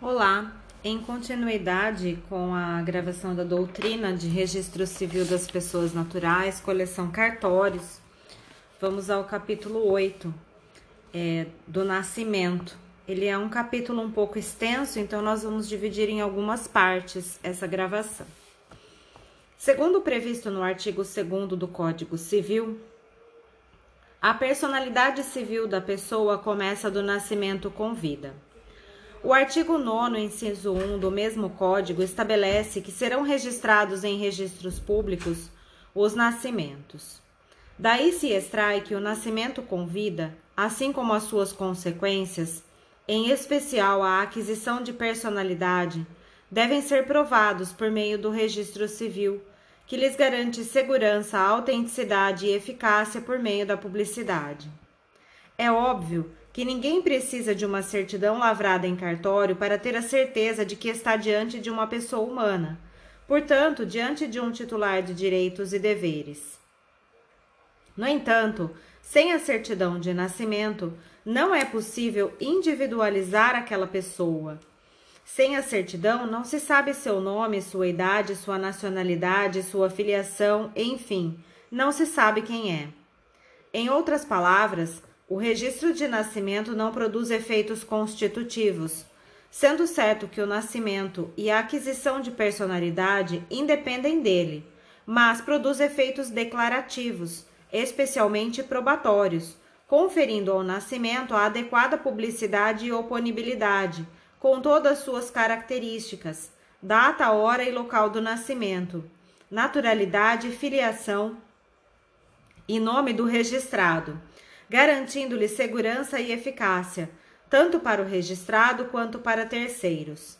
Olá, em continuidade com a gravação da doutrina de registro civil das pessoas naturais, coleção cartórios, vamos ao capítulo 8 é, do nascimento. Ele é um capítulo um pouco extenso, então nós vamos dividir em algumas partes essa gravação. Segundo previsto no artigo 2 do Código Civil, a personalidade civil da pessoa começa do nascimento com vida. O artigo 9, inciso 1 do mesmo Código estabelece que serão registrados em registros públicos os nascimentos. Daí se extrai que o nascimento com vida, assim como as suas consequências, em especial a aquisição de personalidade, devem ser provados por meio do registro civil, que lhes garante segurança, autenticidade e eficácia por meio da publicidade. É óbvio que ninguém precisa de uma certidão lavrada em cartório para ter a certeza de que está diante de uma pessoa humana, portanto, diante de um titular de direitos e deveres. No entanto, sem a certidão de nascimento, não é possível individualizar aquela pessoa. Sem a certidão, não se sabe seu nome, sua idade, sua nacionalidade, sua filiação, enfim, não se sabe quem é. Em outras palavras, o registro de nascimento não produz efeitos constitutivos, sendo certo que o nascimento e a aquisição de personalidade independem dele, mas produz efeitos declarativos, especialmente probatórios, conferindo ao nascimento a adequada publicidade e oponibilidade, com todas suas características, data, hora e local do nascimento, naturalidade, filiação e nome do registrado garantindo-lhe segurança e eficácia, tanto para o registrado quanto para terceiros.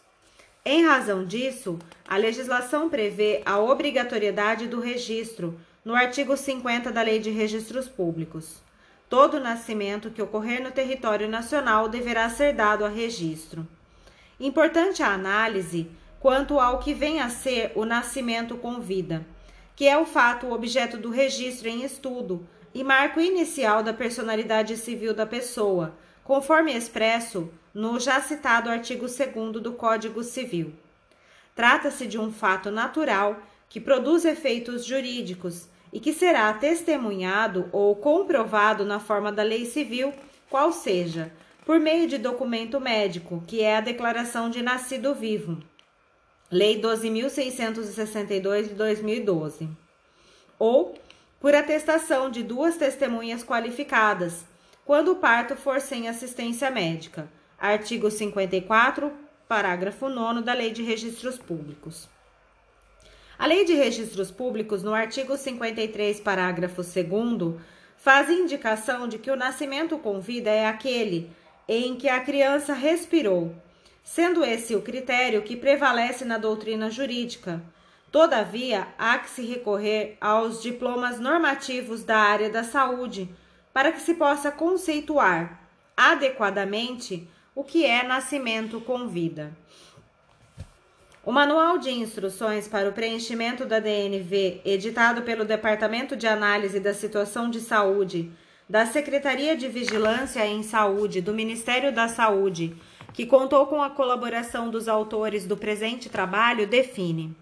Em razão disso, a legislação prevê a obrigatoriedade do registro no artigo 50 da Lei de Registros Públicos. Todo nascimento que ocorrer no território nacional deverá ser dado a registro. Importante a análise quanto ao que vem a ser o nascimento com vida, que é o fato objeto do registro em estudo, e marco inicial da personalidade civil da pessoa, conforme expresso no já citado artigo 2 do Código Civil. Trata-se de um fato natural que produz efeitos jurídicos e que será testemunhado ou comprovado na forma da lei civil, qual seja, por meio de documento médico, que é a declaração de nascido vivo. Lei 12.662 de 2012. Ou por atestação de duas testemunhas qualificadas, quando o parto for sem assistência médica. Artigo 54, parágrafo 9 da Lei de Registros Públicos. A Lei de Registros Públicos, no artigo 53, parágrafo 2, faz indicação de que o nascimento com vida é aquele em que a criança respirou, sendo esse o critério que prevalece na doutrina jurídica Todavia, há que se recorrer aos diplomas normativos da área da saúde para que se possa conceituar adequadamente o que é nascimento com vida. O Manual de Instruções para o Preenchimento da DNV, editado pelo Departamento de Análise da Situação de Saúde da Secretaria de Vigilância em Saúde do Ministério da Saúde, que contou com a colaboração dos autores do presente trabalho, define.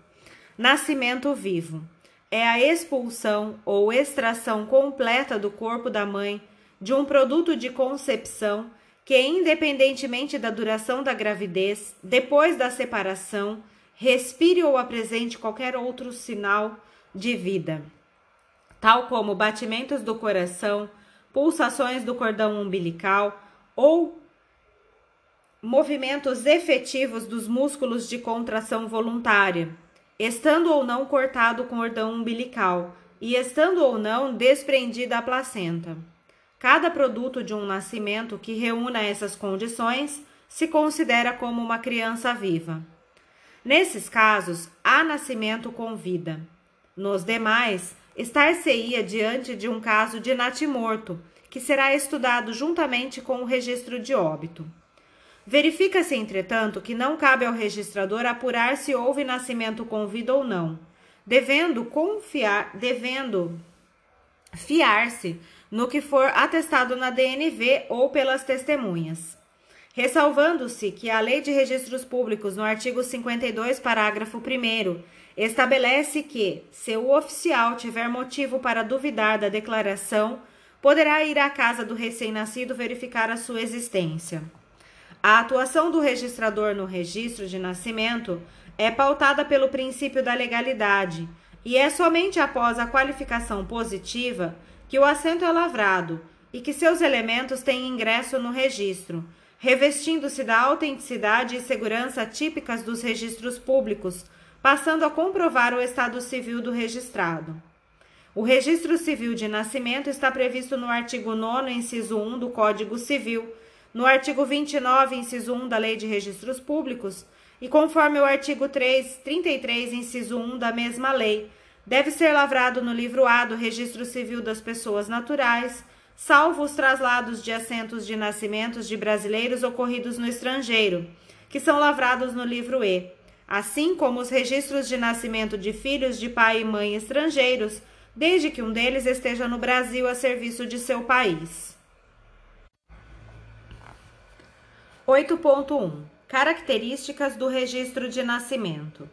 Nascimento vivo é a expulsão ou extração completa do corpo da mãe de um produto de concepção que, independentemente da duração da gravidez, depois da separação, respire ou apresente qualquer outro sinal de vida, tal como batimentos do coração, pulsações do cordão umbilical ou movimentos efetivos dos músculos de contração voluntária estando ou não cortado com cordão umbilical e estando ou não desprendida a placenta. Cada produto de um nascimento que reúna essas condições se considera como uma criança viva. Nesses casos, há nascimento com vida. Nos demais, estar-se-ia diante de um caso de natimorto, que será estudado juntamente com o registro de óbito. Verifica-se, entretanto, que não cabe ao registrador apurar se houve nascimento com vida ou não, devendo confiar, devendo fiar-se no que for atestado na DNV ou pelas testemunhas. ressalvando-se que a Lei de Registros Públicos, no artigo 52, parágrafo 1, estabelece que, se o oficial tiver motivo para duvidar da declaração, poderá ir à casa do recém-nascido verificar a sua existência. A atuação do registrador no registro de nascimento é pautada pelo princípio da legalidade e é somente após a qualificação positiva que o assento é lavrado e que seus elementos têm ingresso no registro, revestindo-se da autenticidade e segurança típicas dos registros públicos, passando a comprovar o estado civil do registrado. O registro civil de nascimento está previsto no artigo 9, inciso 1 do Código Civil, no artigo 29, inciso 1 da Lei de Registros Públicos, e conforme o artigo 3, 33, inciso 1 da mesma lei, deve ser lavrado no livro A do Registro Civil das Pessoas Naturais, salvo os traslados de assentos de nascimentos de brasileiros ocorridos no estrangeiro, que são lavrados no livro E, assim como os registros de nascimento de filhos de pai e mãe estrangeiros, desde que um deles esteja no Brasil a serviço de seu país. 8.1 Características do registro de nascimento.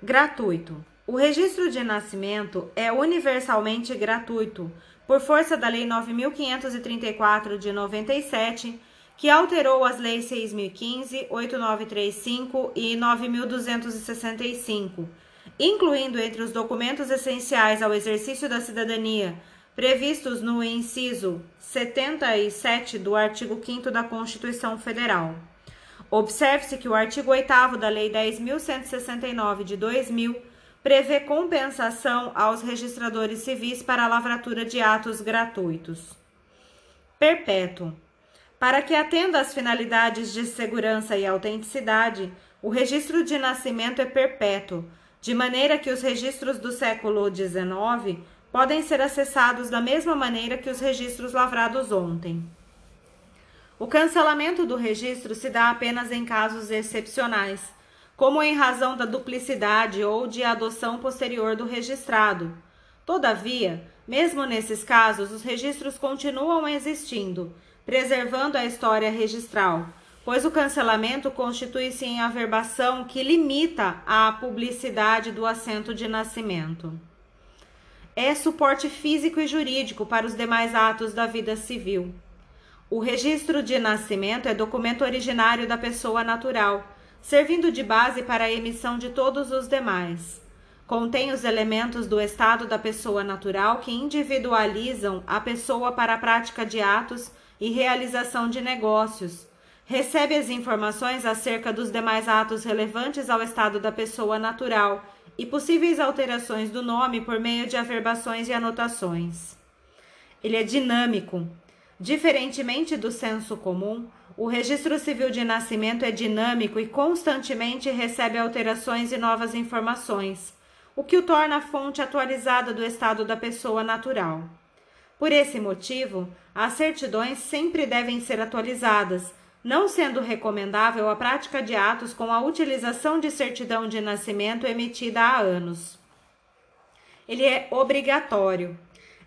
Gratuito. O registro de nascimento é universalmente gratuito, por força da Lei 9534 de 97, que alterou as leis 6015, 8935 e 9265, incluindo entre os documentos essenciais ao exercício da cidadania previstos no inciso 77 do artigo 5 da Constituição Federal. Observe-se que o artigo 8 da Lei 10.169 de 2000 prevê compensação aos registradores civis para a lavratura de atos gratuitos. Perpétuo. Para que atenda às finalidades de segurança e autenticidade, o registro de nascimento é perpétuo, de maneira que os registros do século XIX podem ser acessados da mesma maneira que os registros lavrados ontem. O cancelamento do registro se dá apenas em casos excepcionais, como em razão da duplicidade ou de adoção posterior do registrado. Todavia, mesmo nesses casos, os registros continuam existindo, preservando a história registral, pois o cancelamento constitui-se em averbação que limita a publicidade do assento de nascimento. É suporte físico e jurídico para os demais atos da vida civil. O registro de nascimento é documento originário da pessoa natural, servindo de base para a emissão de todos os demais. Contém os elementos do estado da pessoa natural que individualizam a pessoa para a prática de atos e realização de negócios. Recebe as informações acerca dos demais atos relevantes ao estado da pessoa natural e possíveis alterações do nome por meio de averbações e anotações. Ele é dinâmico, Diferentemente do senso comum, o registro civil de nascimento é dinâmico e constantemente recebe alterações e novas informações, o que o torna a fonte atualizada do estado da pessoa natural. Por esse motivo, as certidões sempre devem ser atualizadas, não sendo recomendável a prática de atos com a utilização de certidão de nascimento emitida há anos. Ele é obrigatório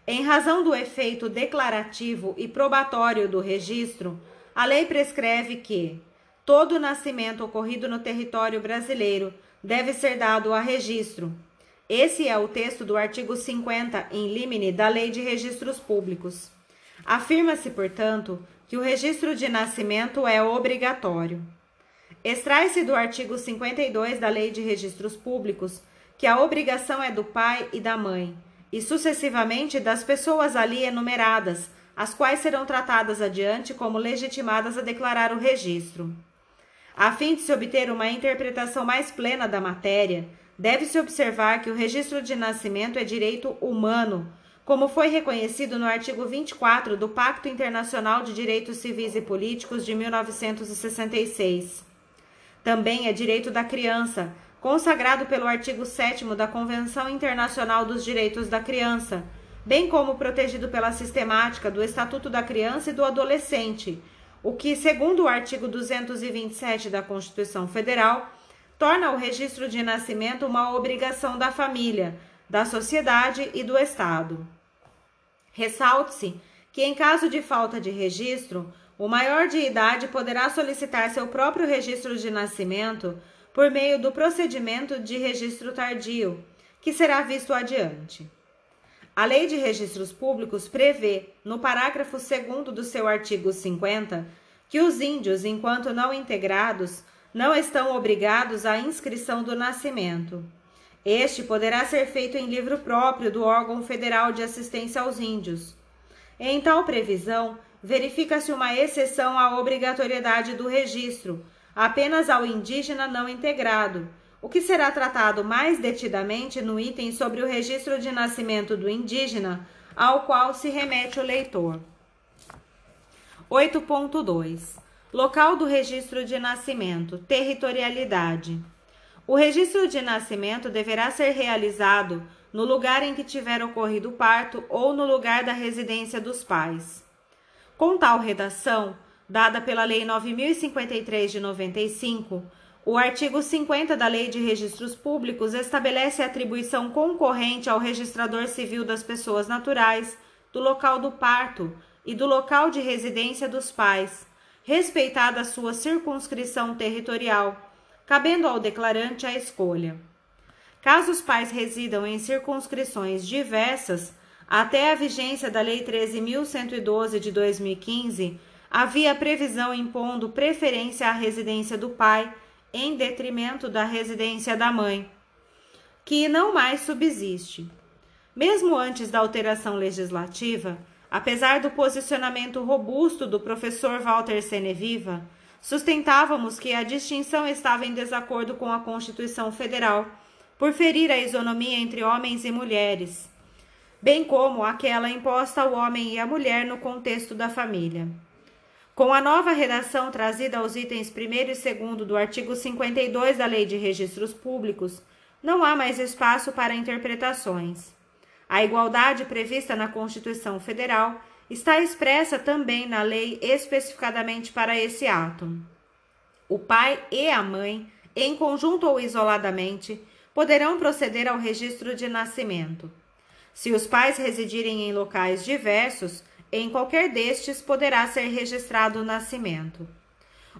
em razão do efeito declarativo e probatório do registro, a lei prescreve que todo nascimento ocorrido no território brasileiro deve ser dado a registro. Esse é o texto do artigo 50 em limine da Lei de Registros Públicos. Afirma-se, portanto, que o registro de nascimento é obrigatório. Extrai-se do artigo 52 da Lei de Registros Públicos que a obrigação é do pai e da mãe e sucessivamente das pessoas ali enumeradas, as quais serão tratadas adiante como legitimadas a declarar o registro. A fim de se obter uma interpretação mais plena da matéria, deve-se observar que o registro de nascimento é direito humano, como foi reconhecido no artigo 24 do Pacto Internacional de Direitos Civis e Políticos de 1966. Também é direito da criança, consagrado pelo artigo 7 da Convenção Internacional dos Direitos da Criança, bem como protegido pela sistemática do Estatuto da Criança e do Adolescente, o que, segundo o artigo 227 da Constituição Federal, torna o registro de nascimento uma obrigação da família, da sociedade e do Estado. Ressalte-se que, em caso de falta de registro, o maior de idade poderá solicitar seu próprio registro de nascimento por meio do procedimento de registro tardio, que será visto adiante. A Lei de Registros Públicos prevê, no parágrafo 2 do seu artigo 50, que os índios, enquanto não integrados, não estão obrigados à inscrição do nascimento. Este poderá ser feito em livro próprio do órgão federal de assistência aos índios. Em tal previsão, verifica-se uma exceção à obrigatoriedade do registro, apenas ao indígena não integrado, o que será tratado mais detidamente no item sobre o registro de nascimento do indígena, ao qual se remete o leitor. 8.2 Local do registro de nascimento, territorialidade. O registro de nascimento deverá ser realizado no lugar em que tiver ocorrido o parto ou no lugar da residência dos pais. Com tal redação, dada pela Lei 9053 de 95, o artigo 50 da Lei de Registros Públicos estabelece a atribuição concorrente ao registrador civil das pessoas naturais do local do parto e do local de residência dos pais, respeitada a sua circunscrição territorial, cabendo ao declarante a escolha. Caso os pais residam em circunscrições diversas, até a vigência da Lei 13.112 de 2015, havia previsão impondo preferência à residência do pai em detrimento da residência da mãe, que não mais subsiste. Mesmo antes da alteração legislativa, apesar do posicionamento robusto do professor Walter Seneviva, sustentávamos que a distinção estava em desacordo com a Constituição Federal, por ferir a isonomia entre homens e mulheres bem como aquela imposta ao homem e à mulher no contexto da família. Com a nova redação trazida aos itens 1 e 2 do artigo 52 da Lei de Registros Públicos, não há mais espaço para interpretações. A igualdade prevista na Constituição Federal está expressa também na lei especificadamente para esse ato. O pai e a mãe, em conjunto ou isoladamente, poderão proceder ao registro de nascimento. Se os pais residirem em locais diversos, em qualquer destes poderá ser registrado o nascimento.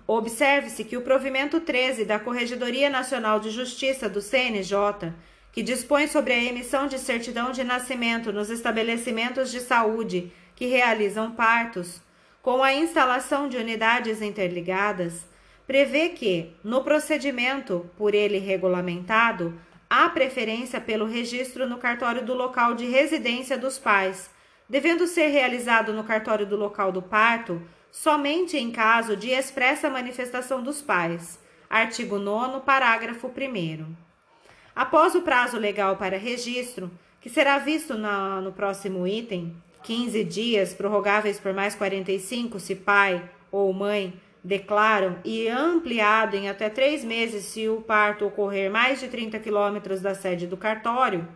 Observe-se que o provimento 13 da Corregedoria Nacional de Justiça do CNJ, que dispõe sobre a emissão de certidão de nascimento nos estabelecimentos de saúde que realizam partos, com a instalação de unidades interligadas, prevê que, no procedimento por ele regulamentado, há preferência pelo registro no cartório do local de residência dos pais, devendo ser realizado no cartório do local do parto somente em caso de expressa manifestação dos pais. Artigo 9, parágrafo 1. Após o prazo legal para registro, que será visto na, no próximo item, 15 dias, prorrogáveis por mais 45 se pai ou mãe declaram e ampliado em até três meses se o parto ocorrer mais de 30 quilômetros da sede do cartório,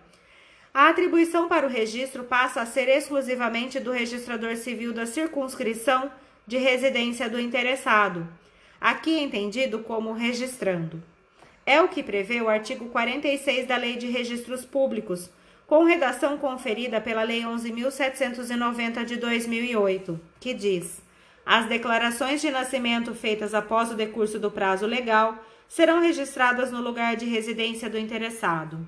a atribuição para o registro passa a ser exclusivamente do registrador civil da circunscrição de residência do interessado, aqui entendido como registrando. É o que prevê o artigo 46 da Lei de Registros Públicos, com redação conferida pela Lei 11.790 de 2008, que diz: as declarações de nascimento feitas após o decurso do prazo legal serão registradas no lugar de residência do interessado.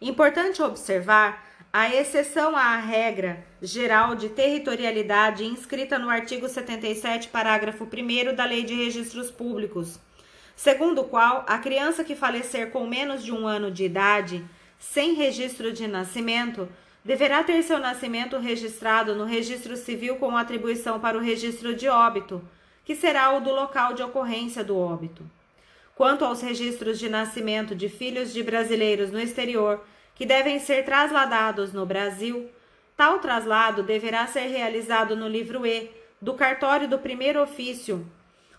Importante observar a exceção à regra geral de territorialidade inscrita no artigo 77, parágrafo 1 da Lei de Registros Públicos, segundo o qual a criança que falecer com menos de um ano de idade, sem registro de nascimento, deverá ter seu nascimento registrado no registro civil com atribuição para o registro de óbito, que será o do local de ocorrência do óbito. Quanto aos registros de nascimento de filhos de brasileiros no exterior que devem ser trasladados no Brasil, tal traslado deverá ser realizado no livro E do cartório do primeiro ofício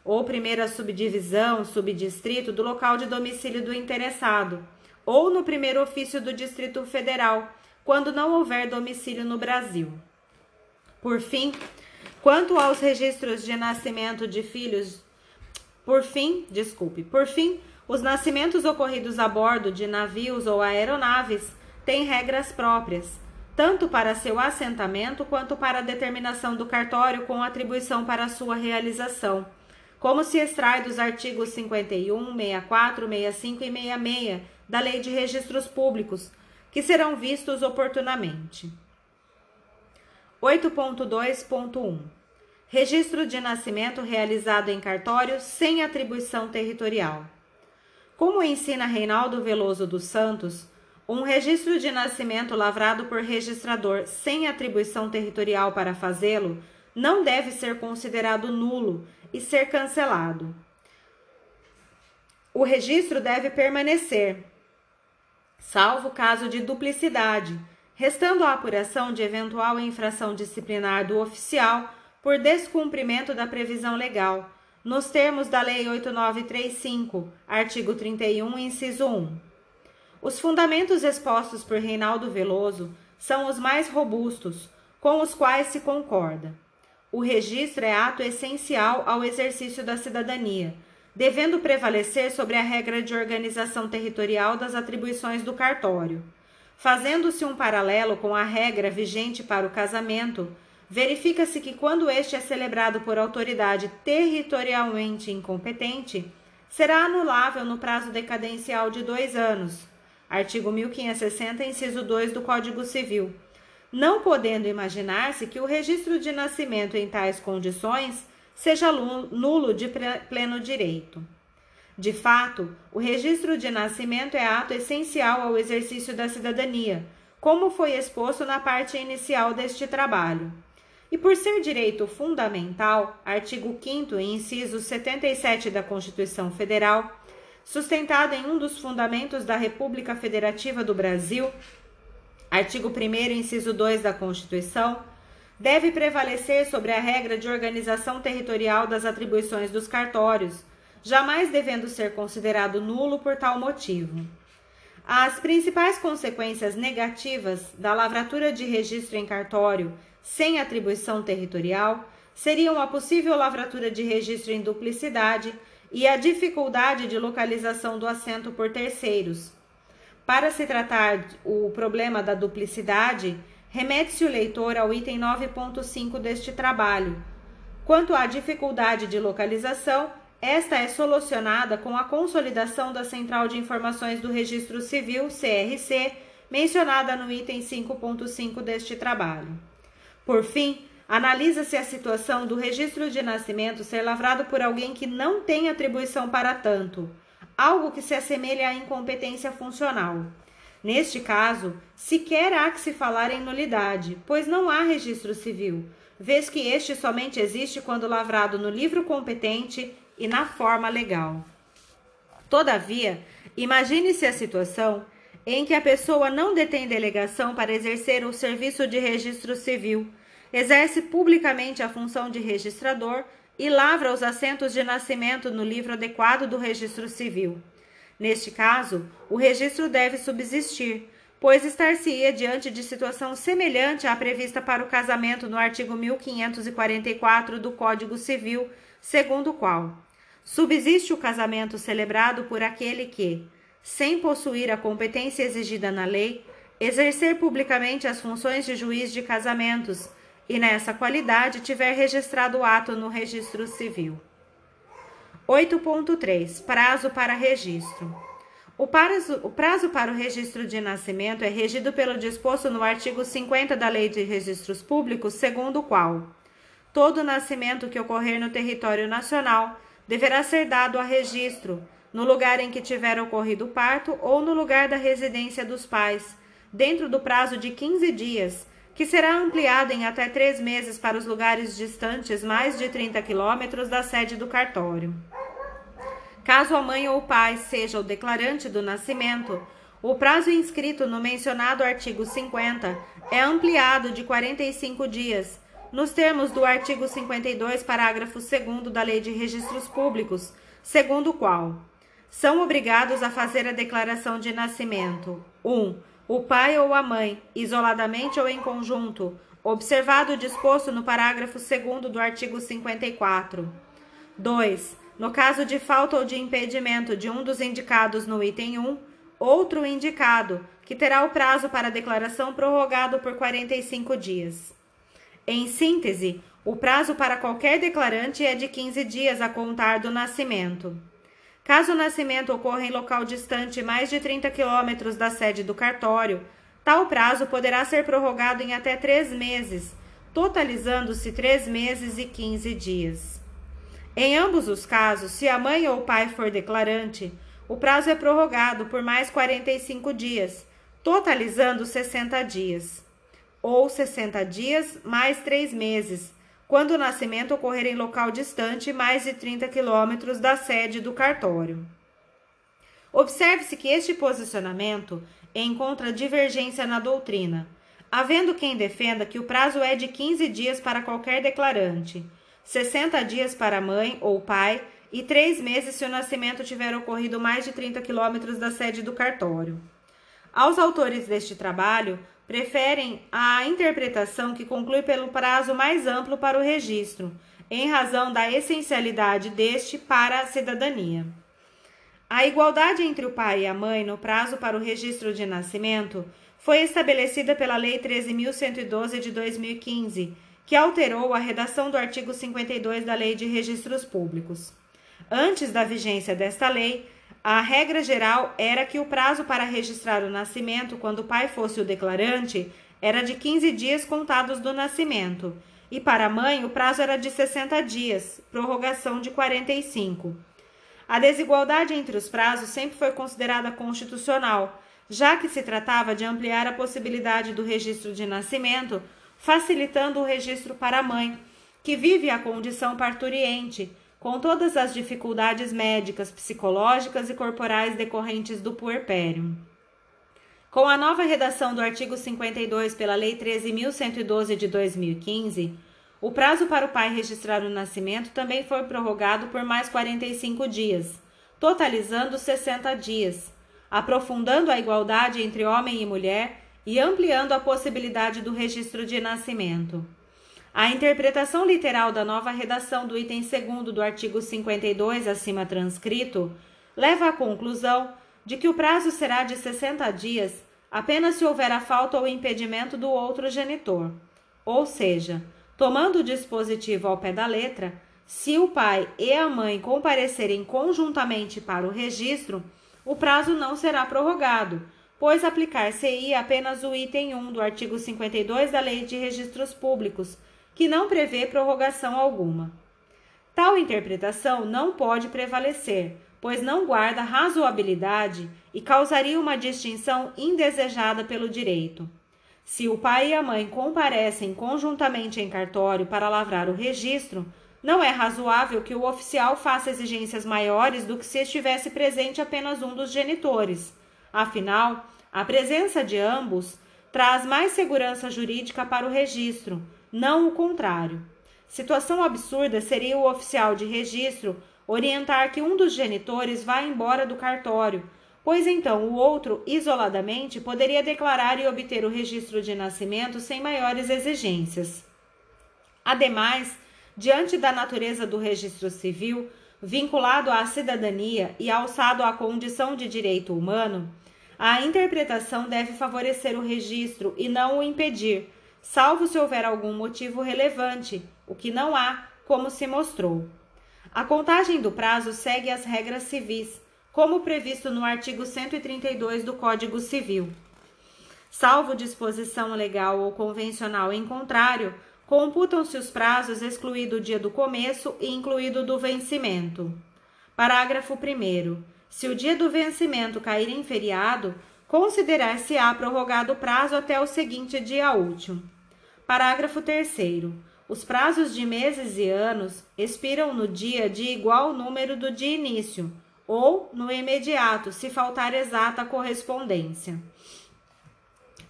ou primeira subdivisão, subdistrito do local de domicílio do interessado, ou no primeiro ofício do Distrito Federal quando não houver domicílio no Brasil. Por fim, quanto aos registros de nascimento de filhos, por fim, desculpe, por fim, os nascimentos ocorridos a bordo de navios ou aeronaves têm regras próprias, tanto para seu assentamento quanto para a determinação do cartório com atribuição para sua realização, como se extrai dos artigos 51, 64, 65 e 66 da Lei de Registros Públicos, que serão vistos oportunamente. 8.2.1 Registro de nascimento realizado em cartório sem atribuição territorial. Como ensina Reinaldo Veloso dos Santos, um registro de nascimento lavrado por registrador sem atribuição territorial para fazê-lo não deve ser considerado nulo e ser cancelado. O registro deve permanecer, salvo caso de duplicidade, restando a apuração de eventual infração disciplinar do oficial por descumprimento da previsão legal nos termos da Lei 8935, artigo 31, inciso 1. Os fundamentos expostos por Reinaldo Veloso são os mais robustos, com os quais se concorda. O registro é ato essencial ao exercício da cidadania, devendo prevalecer sobre a regra de organização territorial das atribuições do cartório. Fazendo-se um paralelo com a regra vigente para o casamento, verifica-se que quando este é celebrado por autoridade territorialmente incompetente, será anulável no prazo decadencial de dois anos. Artigo 1560, inciso 2 do Código Civil. Não podendo imaginar-se que o registro de nascimento em tais condições seja nulo de pleno direito. De fato, o registro de nascimento é ato essencial ao exercício da cidadania, como foi exposto na parte inicial deste trabalho. E por ser direito fundamental, artigo 5 inciso 77 da Constituição Federal, sustentado em um dos fundamentos da República Federativa do Brasil, artigo 1 inciso 2 da Constituição, deve prevalecer sobre a regra de organização territorial das atribuições dos cartórios, jamais devendo ser considerado nulo por tal motivo. As principais consequências negativas da lavratura de registro em cartório sem atribuição territorial seriam a possível lavratura de registro em duplicidade e a dificuldade de localização do assento por terceiros. Para se tratar o problema da duplicidade, remete-se o leitor ao item 9.5 deste trabalho. Quanto à dificuldade de localização, esta é solucionada com a consolidação da Central de Informações do Registro Civil, CRC, mencionada no item 5.5 deste trabalho. Por fim, analisa-se a situação do registro de nascimento ser lavrado por alguém que não tem atribuição para tanto, algo que se assemelha à incompetência funcional. Neste caso, sequer há que se falar em nulidade, pois não há registro civil, vez que este somente existe quando lavrado no livro competente e na forma legal. Todavia, imagine-se a situação em que a pessoa não detém delegação para exercer o serviço de registro civil, exerce publicamente a função de registrador e lavra os assentos de nascimento no livro adequado do registro civil. Neste caso, o registro deve subsistir, pois estar-se-ia diante de situação semelhante à prevista para o casamento no artigo 1544 do Código Civil, segundo o qual subsiste o casamento celebrado por aquele que, sem possuir a competência exigida na lei, exercer publicamente as funções de juiz de casamentos e, nessa qualidade, tiver registrado o ato no registro civil. 8.3 Prazo para registro. O prazo, o prazo para o registro de nascimento é regido pelo disposto no artigo 50 da Lei de Registros Públicos, segundo o qual todo nascimento que ocorrer no território nacional deverá ser dado a registro no lugar em que tiver ocorrido o parto ou no lugar da residência dos pais, dentro do prazo de 15 dias, que será ampliado em até três meses para os lugares distantes mais de 30 quilômetros da sede do cartório. Caso a mãe ou o pai seja o declarante do nascimento, o prazo inscrito no mencionado artigo 50 é ampliado de 45 dias, nos termos do artigo 52, parágrafo 2 da Lei de Registros Públicos, segundo o qual são obrigados a fazer a declaração de nascimento: 1. Um, o pai ou a mãe, isoladamente ou em conjunto, observado o disposto no parágrafo 2 do artigo 54. 2. No caso de falta ou de impedimento de um dos indicados no item 1, outro indicado, que terá o prazo para declaração prorrogado por 45 dias. Em síntese, o prazo para qualquer declarante é de 15 dias a contar do nascimento. Caso o nascimento ocorra em local distante mais de 30 quilômetros da sede do cartório, tal prazo poderá ser prorrogado em até três meses, totalizando-se três meses e 15 dias. Em ambos os casos, se a mãe ou o pai for declarante, o prazo é prorrogado por mais 45 dias, totalizando 60 dias, ou 60 dias mais 3 meses, quando o nascimento ocorrer em local distante mais de 30 quilômetros da sede do cartório. Observe-se que este posicionamento encontra divergência na doutrina, havendo quem defenda que o prazo é de 15 dias para qualquer declarante 60 dias para a mãe ou pai e três meses se o nascimento tiver ocorrido mais de 30 quilômetros da sede do cartório. Aos autores deste trabalho, preferem a interpretação que conclui pelo prazo mais amplo para o registro, em razão da essencialidade deste para a cidadania. A igualdade entre o pai e a mãe no prazo para o registro de nascimento foi estabelecida pela Lei 13.112 de 2015 que alterou a redação do artigo 52 da Lei de Registros Públicos. Antes da vigência desta lei, a regra geral era que o prazo para registrar o nascimento quando o pai fosse o declarante era de 15 dias contados do nascimento, e para a mãe o prazo era de 60 dias, prorrogação de 45. A desigualdade entre os prazos sempre foi considerada constitucional, já que se tratava de ampliar a possibilidade do registro de nascimento facilitando o registro para a mãe, que vive a condição parturiente, com todas as dificuldades médicas, psicológicas e corporais decorrentes do puerpério. Com a nova redação do artigo 52 pela Lei 13.112 de 2015, o prazo para o pai registrar o nascimento também foi prorrogado por mais 45 dias, totalizando 60 dias, aprofundando a igualdade entre homem e mulher e ampliando a possibilidade do registro de nascimento. A interpretação literal da nova redação do item 2 do artigo 52 acima transcrito leva à conclusão de que o prazo será de 60 dias apenas se houver a falta ou impedimento do outro genitor. Ou seja, tomando o dispositivo ao pé da letra, se o pai e a mãe comparecerem conjuntamente para o registro, o prazo não será prorrogado, pois aplicar-se-ia apenas o item 1 do artigo 52 da Lei de Registros Públicos, que não prevê prorrogação alguma. Tal interpretação não pode prevalecer, pois não guarda razoabilidade e causaria uma distinção indesejada pelo direito. Se o pai e a mãe comparecem conjuntamente em cartório para lavrar o registro, não é razoável que o oficial faça exigências maiores do que se estivesse presente apenas um dos genitores Afinal, a presença de ambos traz mais segurança jurídica para o registro, não o contrário. Situação absurda seria o oficial de registro orientar que um dos genitores vá embora do cartório, pois então o outro, isoladamente, poderia declarar e obter o registro de nascimento sem maiores exigências. Ademais, diante da natureza do registro civil, vinculado à cidadania e alçado à condição de direito humano, a interpretação deve favorecer o registro e não o impedir, salvo se houver algum motivo relevante, o que não há, como se mostrou. A contagem do prazo segue as regras civis, como previsto no artigo 132 do Código Civil. Salvo disposição legal ou convencional em contrário, computam-se os prazos excluído o dia do começo e incluído do vencimento. Parágrafo 1 se o dia do vencimento cair em feriado, considerar-se-á prorrogado o prazo até o seguinte dia útil. Parágrafo 3. Os prazos de meses e anos expiram no dia de igual número do de início, ou no imediato, se faltar exata correspondência.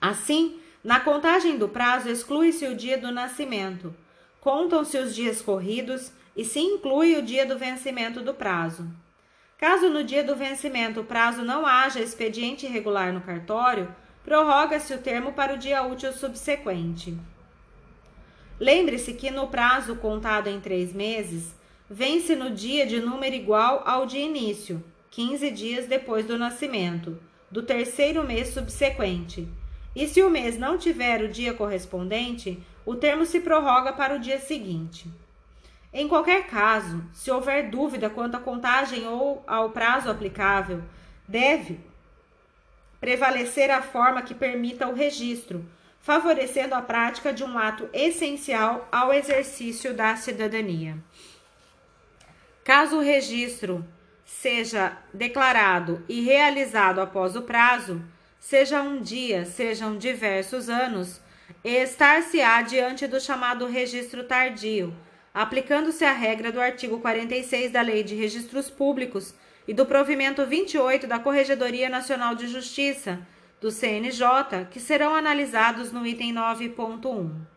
Assim, na contagem do prazo exclui-se o dia do nascimento, contam-se os dias corridos e se inclui o dia do vencimento do prazo. Caso no dia do vencimento o prazo não haja expediente irregular no cartório, prorroga-se o termo para o dia útil subsequente. Lembre-se que no prazo contado em três meses, vence no dia de número igual ao de início, 15 dias depois do nascimento, do terceiro mês subsequente. E se o mês não tiver o dia correspondente, o termo se prorroga para o dia seguinte. Em qualquer caso, se houver dúvida quanto à contagem ou ao prazo aplicável, deve prevalecer a forma que permita o registro, favorecendo a prática de um ato essencial ao exercício da cidadania. Caso o registro seja declarado e realizado após o prazo, seja um dia, sejam diversos anos, estar-se-á diante do chamado registro tardio, aplicando-se a regra do artigo 46 da Lei de Registros Públicos e do provimento 28 da Corregedoria Nacional de Justiça, do CNJ, que serão analisados no item 9.1.